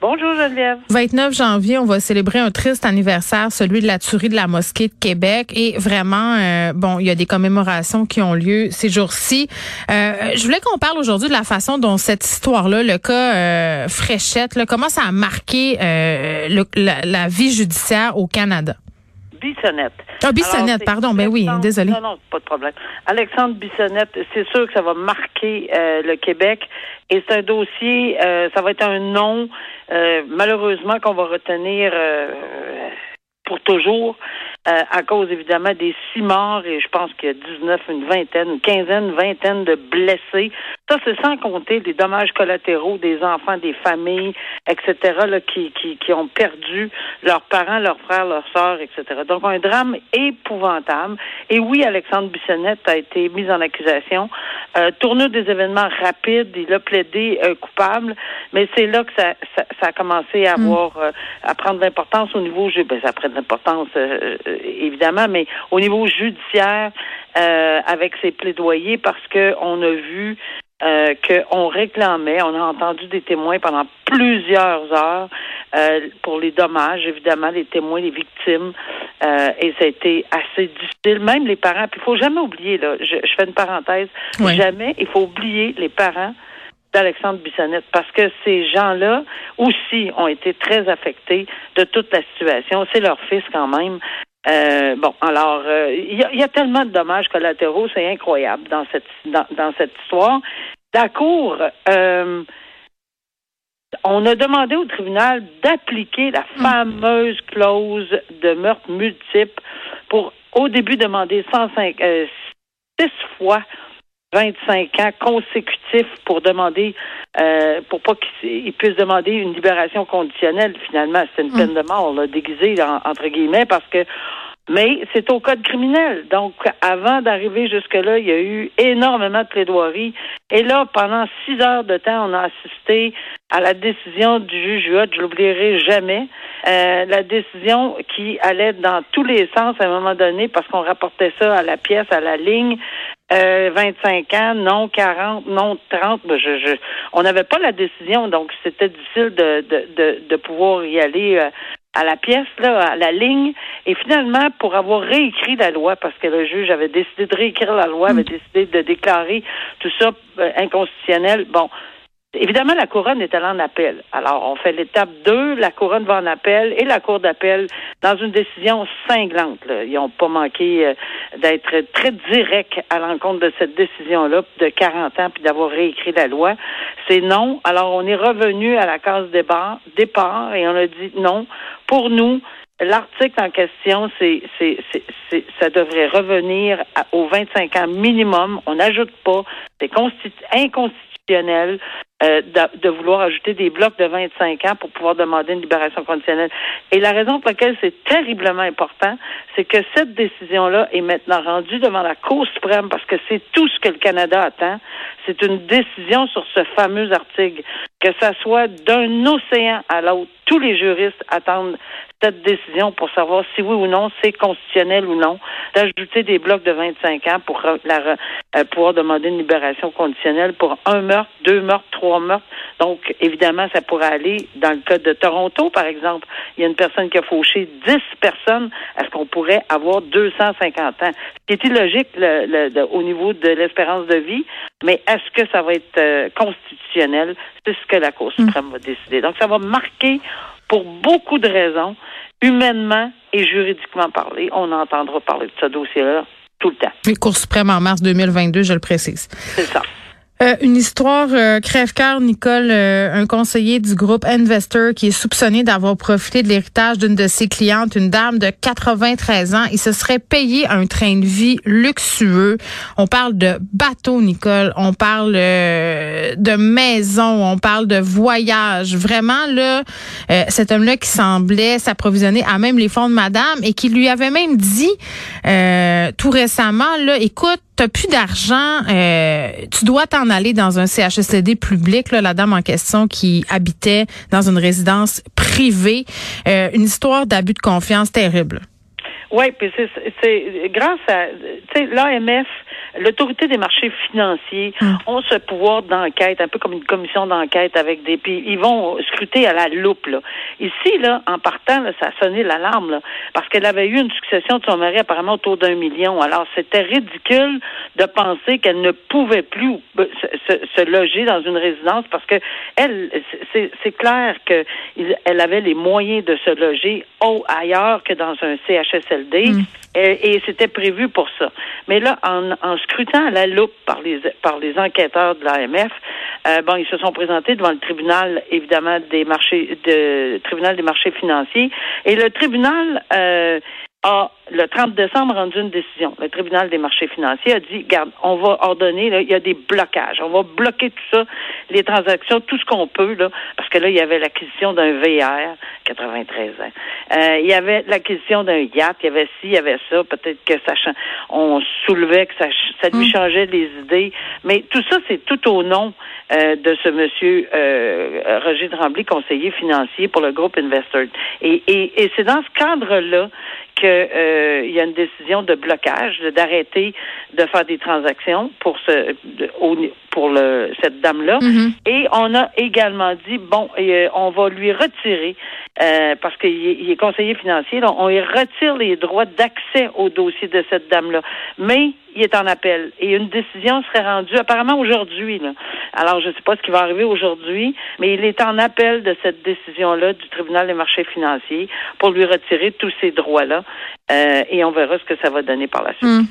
Bonjour, Geneviève. 29 janvier, on va célébrer un triste anniversaire, celui de la tuerie de la mosquée de Québec. Et vraiment, euh, bon, il y a des commémorations qui ont lieu ces jours-ci. Euh, je voulais qu'on parle aujourd'hui de la façon dont cette histoire-là, le cas euh, Fréchette, là, comment ça a marqué euh, le- la, la vie judiciaire au Canada? Bissonnette. Ah, Bissonnette, Alors, pardon, ben oui, désolé. Non, non, pas de problème. Alexandre Bissonnette, c'est sûr que ça va marquer euh, le Québec. Et c'est un dossier, euh, ça va être un nom, euh, malheureusement, qu'on va retenir euh, pour toujours, euh, à cause évidemment des six morts, et je pense qu'il y a 19, une vingtaine, une quinzaine, une vingtaine de blessés. Ça, c'est sans compter les dommages collatéraux des enfants, des familles, etc., là, qui, qui, qui ont perdu leurs parents, leurs frères, leurs sœurs, etc. Donc, un drame épouvantable. Et oui, Alexandre Bissonnette a été mis en accusation. Euh, tournure des événements rapides, il a plaidé euh, coupable, mais c'est là que ça, ça, ça a commencé à avoir, euh, à prendre l'importance au niveau, ben, ça prend de l'importance, euh, euh, évidemment, mais au niveau judiciaire, euh, avec ses plaidoyers, parce que on a vu euh, qu'on réclamait, on a entendu des témoins pendant plusieurs heures euh, pour les dommages, évidemment, les témoins, les victimes, euh, et ça a été assez difficile. Même les parents, puis il faut jamais oublier, là, je, je fais une parenthèse, jamais il faut oublier les parents d'Alexandre Bissonnette parce que ces gens-là aussi ont été très affectés de toute la situation. C'est leur fils quand même. Euh, bon, alors euh, il y, a, il y a tellement de dommages collatéraux, c'est incroyable dans cette dans, dans cette histoire. La cour, euh, on a demandé au tribunal d'appliquer la fameuse clause de meurtre multiple pour au début demander 105 euh, six fois 25 ans consécutifs pour demander, euh, pour pas qu'ils puissent demander une libération conditionnelle. Finalement, c'est une peine de mort, là, déguisée en- entre guillemets, parce que mais c'est au code criminel. Donc, avant d'arriver jusque-là, il y a eu énormément de plaidoiries. Et là, pendant six heures de temps, on a assisté à la décision du juge Huot, je l'oublierai jamais, euh, la décision qui allait dans tous les sens à un moment donné, parce qu'on rapportait ça à la pièce, à la ligne. Euh, 25 ans, non 40, non 30. Ben, je, je, on n'avait pas la décision, donc c'était difficile de, de, de, de pouvoir y aller euh, à la pièce, là, à la ligne. Et finalement, pour avoir réécrit la loi, parce que le juge avait décidé de réécrire la loi, avait décidé de déclarer tout ça euh, inconstitutionnel, bon, Évidemment, la couronne est allée en appel. Alors, on fait l'étape 2, la couronne va en appel et la cour d'appel dans une décision cinglante. là. Ils n'ont pas manqué euh, d'être très directs à l'encontre de cette décision-là de 40 ans puis d'avoir réécrit la loi. C'est non. Alors, on est revenu à la case départ, départ et on a dit non. Pour nous, L'article en question, c'est, c'est, c'est, ça devrait revenir aux 25 ans minimum. On n'ajoute pas. C'est constitu- inconstitutionnel euh, de, de vouloir ajouter des blocs de 25 ans pour pouvoir demander une libération conditionnelle. Et la raison pour laquelle c'est terriblement important, c'est que cette décision-là est maintenant rendue devant la Cour suprême parce que c'est tout ce que le Canada attend. C'est une décision sur ce fameux article. Que ça soit d'un océan à l'autre, tous les juristes attendent cette décision pour savoir si oui ou non c'est constitutionnel ou non d'ajouter des blocs de 25 ans pour euh, pouvoir demander une libération conditionnelle pour un meurtre, deux meurtres, trois meurtres. Donc, évidemment, ça pourrait aller dans le cas de Toronto, par exemple. Il y a une personne qui a fauché 10 personnes. Est-ce qu'on pourrait avoir 250 ans? Ce qui est illogique au niveau de l'espérance de vie, mais est-ce que ça va être euh, constitutionnel? C'est ce que la Cour suprême va décider. Donc, ça va marquer pour beaucoup de raisons, humainement et juridiquement parlé. On entendra parler de ce dossier-là tout le temps. Cour suprême en mars 2022, je le précise. C'est ça. Euh, une histoire euh, crève-cœur, Nicole, euh, un conseiller du groupe Investor qui est soupçonné d'avoir profité de l'héritage d'une de ses clientes, une dame de 93 ans. Il se serait payé un train de vie luxueux. On parle de bateau, Nicole. On parle de maison. On parle de voyage. Vraiment, là, cet homme-là qui semblait s'approvisionner à même les fonds de madame et qui lui avait même dit tout récemment, là, écoute, t'as plus d'argent, euh, tu dois t'en aller dans un CHSLD public. La dame en question qui habitait dans une résidence privée, euh, une histoire d'abus de confiance terrible. Oui, puis c'est grâce à, l'AMF l'autorité des marchés financiers hum. ont ce pouvoir d'enquête, un peu comme une commission d'enquête avec des puis ils vont scruter à la loupe là. Ici là, en partant, là, ça a sonné l'alarme là, parce qu'elle avait eu une succession de son mari apparemment autour d'un million. Alors c'était ridicule de penser qu'elle ne pouvait plus euh, se, loger dans une résidence parce que elle, c'est clair qu'elle avait les moyens de se loger au ailleurs que dans un CHSLD. Hum. Et, c'était prévu pour ça. Mais là, en, en, scrutant à la loupe par les par les enquêteurs de l'AMF, euh, bon, ils se sont présentés devant le tribunal, évidemment, des marchés de tribunal des marchés financiers. Et le tribunal euh, a, le 30 décembre, rendu une décision. Le tribunal des marchés financiers a dit, garde, on va ordonner, là, il y a des blocages. On va bloquer tout ça, les transactions, tout ce qu'on peut, là, parce que là, il y avait l'acquisition d'un VR, 93 ans. Euh, il y avait l'acquisition d'un yacht, il y avait ci, il y avait ça. Peut-être que ça, on soulevait que ça, ça lui hmm. changeait les idées. Mais tout ça, c'est tout au nom euh, de ce monsieur euh, Roger Tremblay, conseiller financier pour le groupe Investor. Et, et, et c'est dans ce cadre-là qu'il euh, y a une décision de blocage, d'arrêter de faire des transactions pour ce pour le cette dame-là. Mm-hmm. Et on a également dit bon, euh, on va lui retirer euh, parce qu'il est conseiller financier, on lui retire les droits d'accès au dossier de cette dame-là. Mais il est en appel et une décision serait rendue apparemment aujourd'hui. Alors, je ne sais pas ce qui va arriver aujourd'hui, mais il est en appel de cette décision-là du tribunal des marchés financiers pour lui retirer tous ces droits-là. Euh, et on verra ce que ça va donner par la suite. Hmm.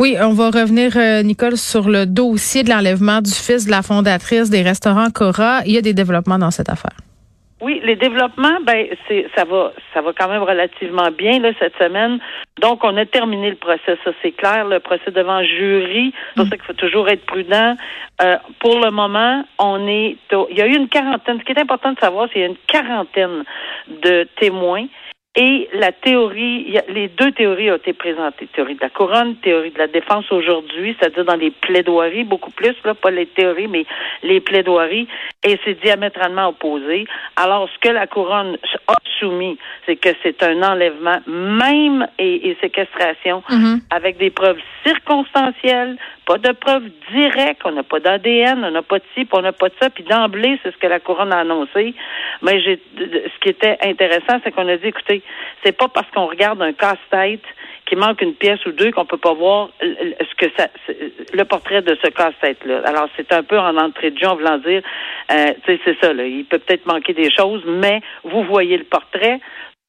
Oui, on va revenir, euh, Nicole, sur le dossier de l'enlèvement du fils de la fondatrice des restaurants Cora. Il y a des développements dans cette affaire. Oui, les développements, ben c'est ça va ça va quand même relativement bien là cette semaine. Donc on a terminé le procès, ça c'est clair, le procès devant jury. C'est pour ça qu'il faut toujours être prudent. Euh, pour le moment, on est il y a eu une quarantaine. Ce qui est important de savoir, c'est qu'il y a une quarantaine de témoins et la théorie, les deux théories ont été présentées. Théorie de la couronne, théorie de la défense aujourd'hui, c'est-à-dire dans les plaidoiries, beaucoup plus, là, pas les théories, mais les plaidoiries, et c'est diamétralement opposé. Alors, ce que la couronne a soumis, c'est que c'est un enlèvement, même et, séquestration, mm-hmm. avec des preuves circonstancielles, pas de preuves directes, on n'a pas d'ADN, on n'a pas de ci, on n'a pas de ça, puis d'emblée, c'est ce que la couronne a annoncé. Mais j'ai, ce qui était intéressant, c'est qu'on a dit, écoutez, c'est pas parce qu'on regarde un casse-tête qui manque une pièce ou deux qu'on peut pas voir ce que ça, le portrait de ce casse-tête-là? Alors, c'est un peu en entrée de jeu en voulant dire, euh, tu sais, c'est ça, là, il peut peut-être manquer des choses, mais vous voyez le portrait.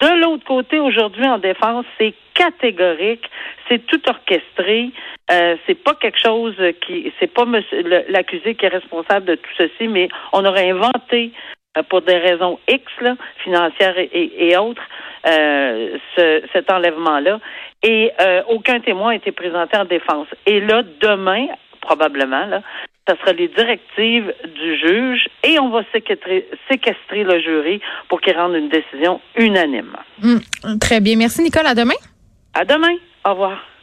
De l'autre côté, aujourd'hui, en défense, c'est catégorique, c'est tout orchestré. Euh, c'est pas quelque chose qui, c'est pas l'accusé qui est responsable de tout ceci, mais on aurait inventé pour des raisons X, là, financières et, autres, euh, ce, cet enlèvement-là. Et euh, aucun témoin a été présenté en défense. Et là, demain, probablement, là, ça sera les directives du juge et on va séquestrer, séquestrer le jury pour qu'il rende une décision unanime. Hum, très bien. Merci, Nicole. À demain. À demain. Au revoir.